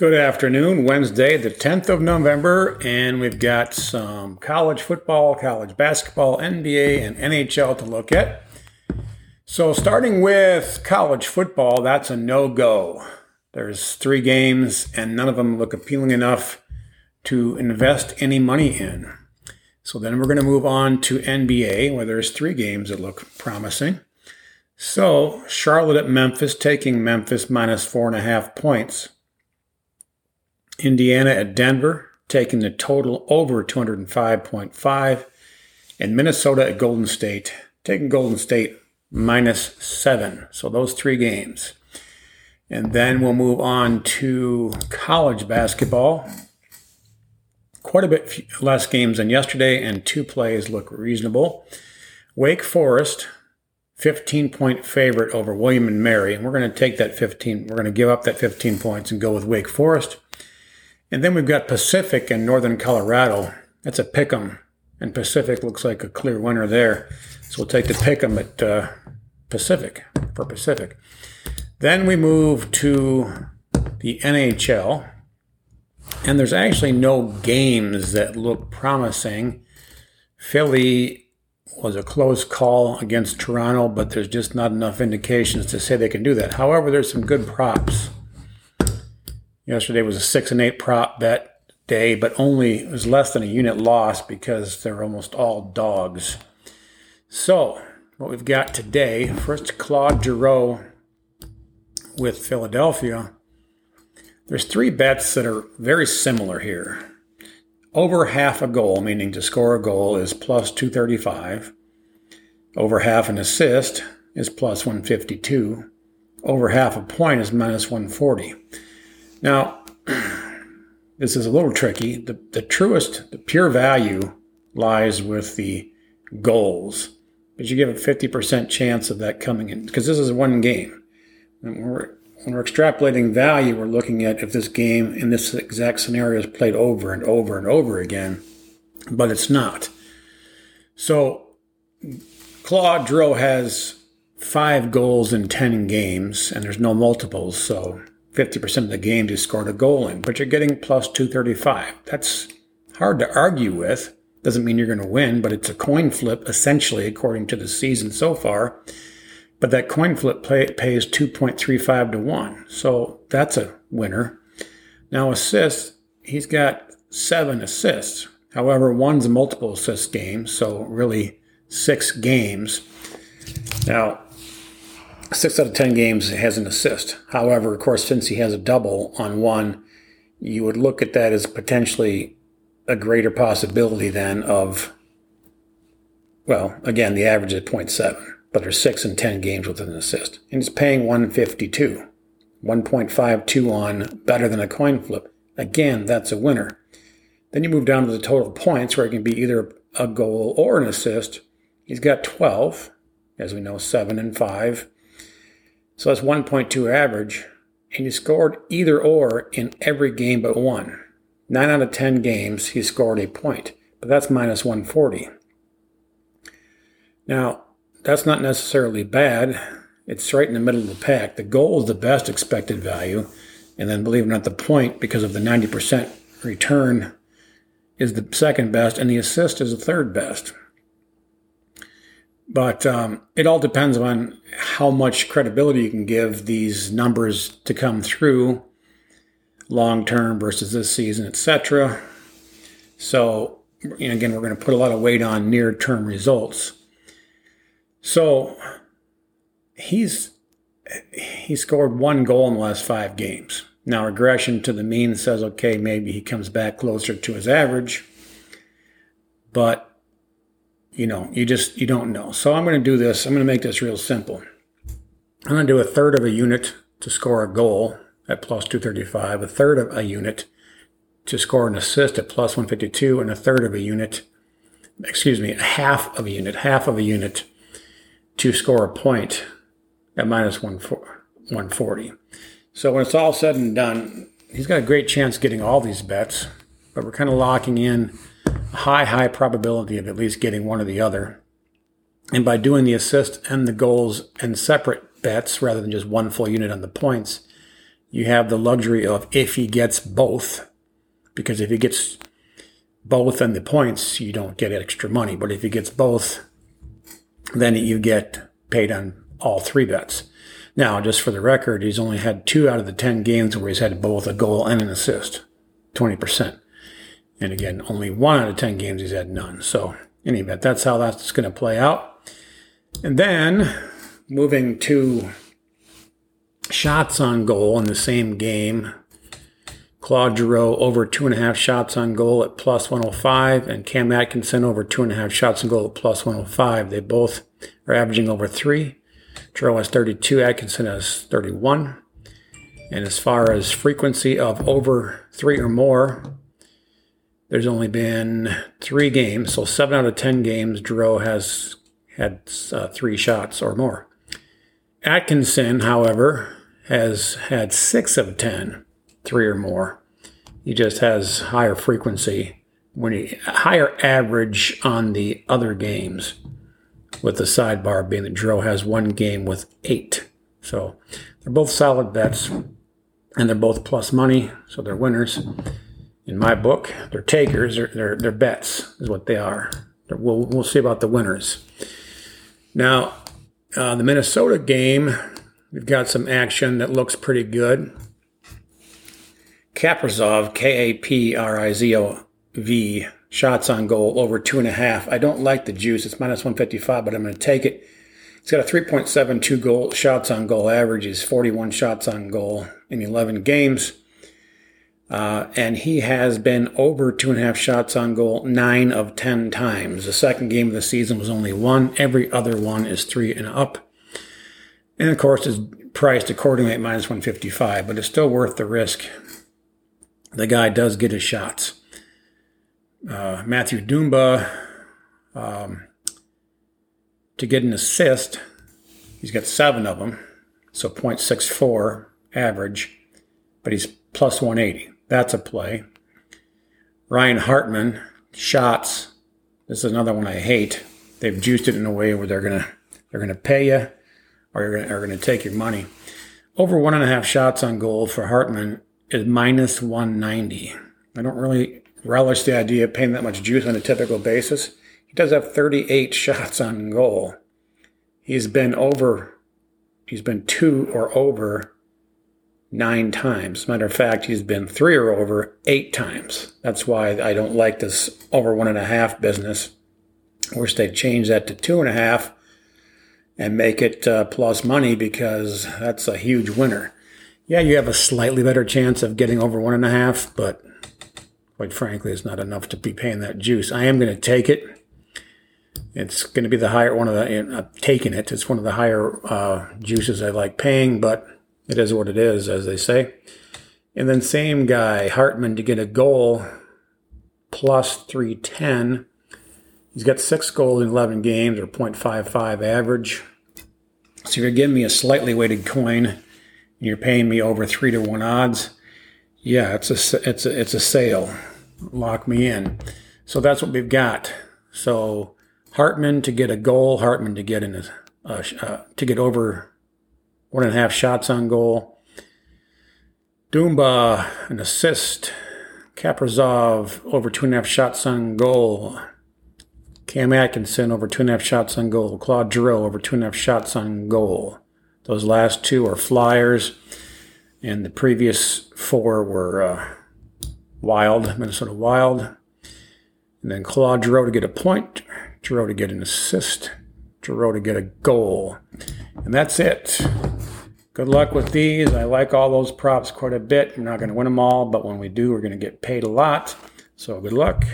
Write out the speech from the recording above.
Good afternoon, Wednesday, the 10th of November, and we've got some college football, college basketball, NBA, and NHL to look at. So, starting with college football, that's a no go. There's three games, and none of them look appealing enough to invest any money in. So, then we're going to move on to NBA, where there's three games that look promising. So, Charlotte at Memphis, taking Memphis minus four and a half points. Indiana at Denver, taking the total over 205.5. And Minnesota at Golden State, taking Golden State minus seven. So those three games. And then we'll move on to college basketball. Quite a bit less games than yesterday, and two plays look reasonable. Wake Forest, 15 point favorite over William and Mary. And we're going to take that 15, we're going to give up that 15 points and go with Wake Forest. And then we've got Pacific in northern Colorado. That's a pick 'em, and Pacific looks like a clear winner there. So we'll take the pick 'em at uh, Pacific for Pacific. Then we move to the NHL, and there's actually no games that look promising. Philly was a close call against Toronto, but there's just not enough indications to say they can do that. However, there's some good props. Yesterday was a six and eight prop bet day, but only it was less than a unit loss because they're almost all dogs. So, what we've got today first, Claude Giroux with Philadelphia. There's three bets that are very similar here. Over half a goal, meaning to score a goal, is plus 235. Over half an assist is plus 152. Over half a point is minus 140. Now, this is a little tricky. The, the truest, the pure value lies with the goals, but you give a 50% chance of that coming in because this is one game. When we're, when we're extrapolating value, we're looking at if this game in this exact scenario is played over and over and over again, but it's not. So Claude Giroux has five goals in 10 games, and there's no multiples, so 50% of the games he scored a goal in, but you're getting plus 235. That's hard to argue with. Doesn't mean you're going to win, but it's a coin flip, essentially, according to the season so far. But that coin flip pay, pays 2.35 to 1. So that's a winner. Now, assists, he's got seven assists. However, one's a multiple assist game, so really six games. Now, six out of 10 games has an assist. However, of course, since he has a double on one, you would look at that as potentially a greater possibility than of, well, again, the average is 0.7, but there's six and 10 games with an assist. And he's paying 152, 1.52 on better than a coin flip. Again, that's a winner. Then you move down to the total points where it can be either a goal or an assist. He's got 12, as we know, 7 and 5 so that's 1.2 average. And he scored either or in every game but one. Nine out of 10 games, he scored a point, but that's minus 140. Now, that's not necessarily bad. It's right in the middle of the pack. The goal is the best expected value. And then, believe it or not, the point, because of the 90% return, is the second best, and the assist is the third best. But um, it all depends on how much credibility you can give these numbers to come through long term versus this season, etc. So, again, we're going to put a lot of weight on near term results. So, he's he scored one goal in the last five games. Now, regression to the mean says, okay, maybe he comes back closer to his average, but you know, you just you don't know. So I'm going to do this. I'm going to make this real simple. I'm going to do a third of a unit to score a goal at plus 235, a third of a unit to score an assist at plus 152, and a third of a unit, excuse me, a half of a unit, half of a unit to score a point at minus 140. So when it's all said and done, he's got a great chance getting all these bets, but we're kind of locking in high, high probability of at least getting one or the other. And by doing the assist and the goals and separate bets rather than just one full unit on the points, you have the luxury of if he gets both, because if he gets both and the points, you don't get extra money. But if he gets both, then you get paid on all three bets. Now, just for the record, he's only had two out of the 10 games where he's had both a goal and an assist, 20%. And again, only one out of 10 games he's had none. So, any bet, that's how that's going to play out. And then moving to shots on goal in the same game. Claude Giroux over two and a half shots on goal at plus 105, and Cam Atkinson over two and a half shots on goal at plus 105. They both are averaging over three. Giroux has 32, Atkinson has 31. And as far as frequency of over three or more, there's only been three games. So seven out of 10 games, Giroux has had uh, three shots or more. Atkinson, however, has had six of 10, three or more. He just has higher frequency when he higher average on the other games with the sidebar being that Giroux has one game with eight. So they're both solid bets and they're both plus money, so they're winners. In my book, they're takers, they're, they're, they're bets, is what they are. We'll, we'll see about the winners. Now, uh, the Minnesota game, we've got some action that looks pretty good. Kaprizov, K A P R I Z O V, shots on goal over two and a half. I don't like the juice. It's minus 155, but I'm going to take it. It's got a 3.72 goal shots on goal average. He's 41 shots on goal in 11 games. Uh, and he has been over two and a half shots on goal nine of 10 times. The second game of the season was only one. Every other one is three and up. And of course, it's priced accordingly at minus 155, but it's still worth the risk. The guy does get his shots uh, Mathew Dumba um, to get an assist. He's got seven of them, so 0.64 average, but he's plus 180. That's a play. Ryan Hartman, shots. This is another one I hate. They've juiced it in a way where they're gonna they're gonna pay you, or you're gonna, are gonna take your money. Over one and a half shots on goal for Hartman is minus 190. I don't really relish the idea of paying that much juice on a typical basis. He does have 38 shots on goal. He's been over, he's been two or over nine times. Matter of fact, he's been three or over eight times. That's why I don't like this over one and a half business. I wish they'd change that to two and a half and make it uh, plus money because that's a huge winner. Yeah, you have a slightly better chance of getting over one and a half, but quite frankly, it's not enough to be paying that juice. I am going to take it. It's going to be the higher one of the. I'm taking it. It's one of the higher uh, juices I like paying, but it is what it is, as they say. And then same guy Hartman to get a goal plus 310. He's got six goals in 11 games, or 0.55 average. So if you're giving me a slightly weighted coin, and you're paying me over three to one odds. Yeah, it's a it's a it's a sale lock me in. So that's what we've got. So Hartman to get a goal, Hartman to get in a, uh, to get over one and a half shots on goal. Dumba an assist. Kaprizov over two and a half shots on goal. Cam Atkinson over two and a half shots on goal. Claude Giroux over two and a half shots on goal. Those last two are flyers, and the previous four were uh, Wild, Minnesota Wild. And then Claude Giroux to get a point, Giroux to get an assist, Giroux to get a goal. And that's it. Good luck with these. I like all those props quite a bit. We're not going to win them all, but when we do, we're going to get paid a lot. So good luck.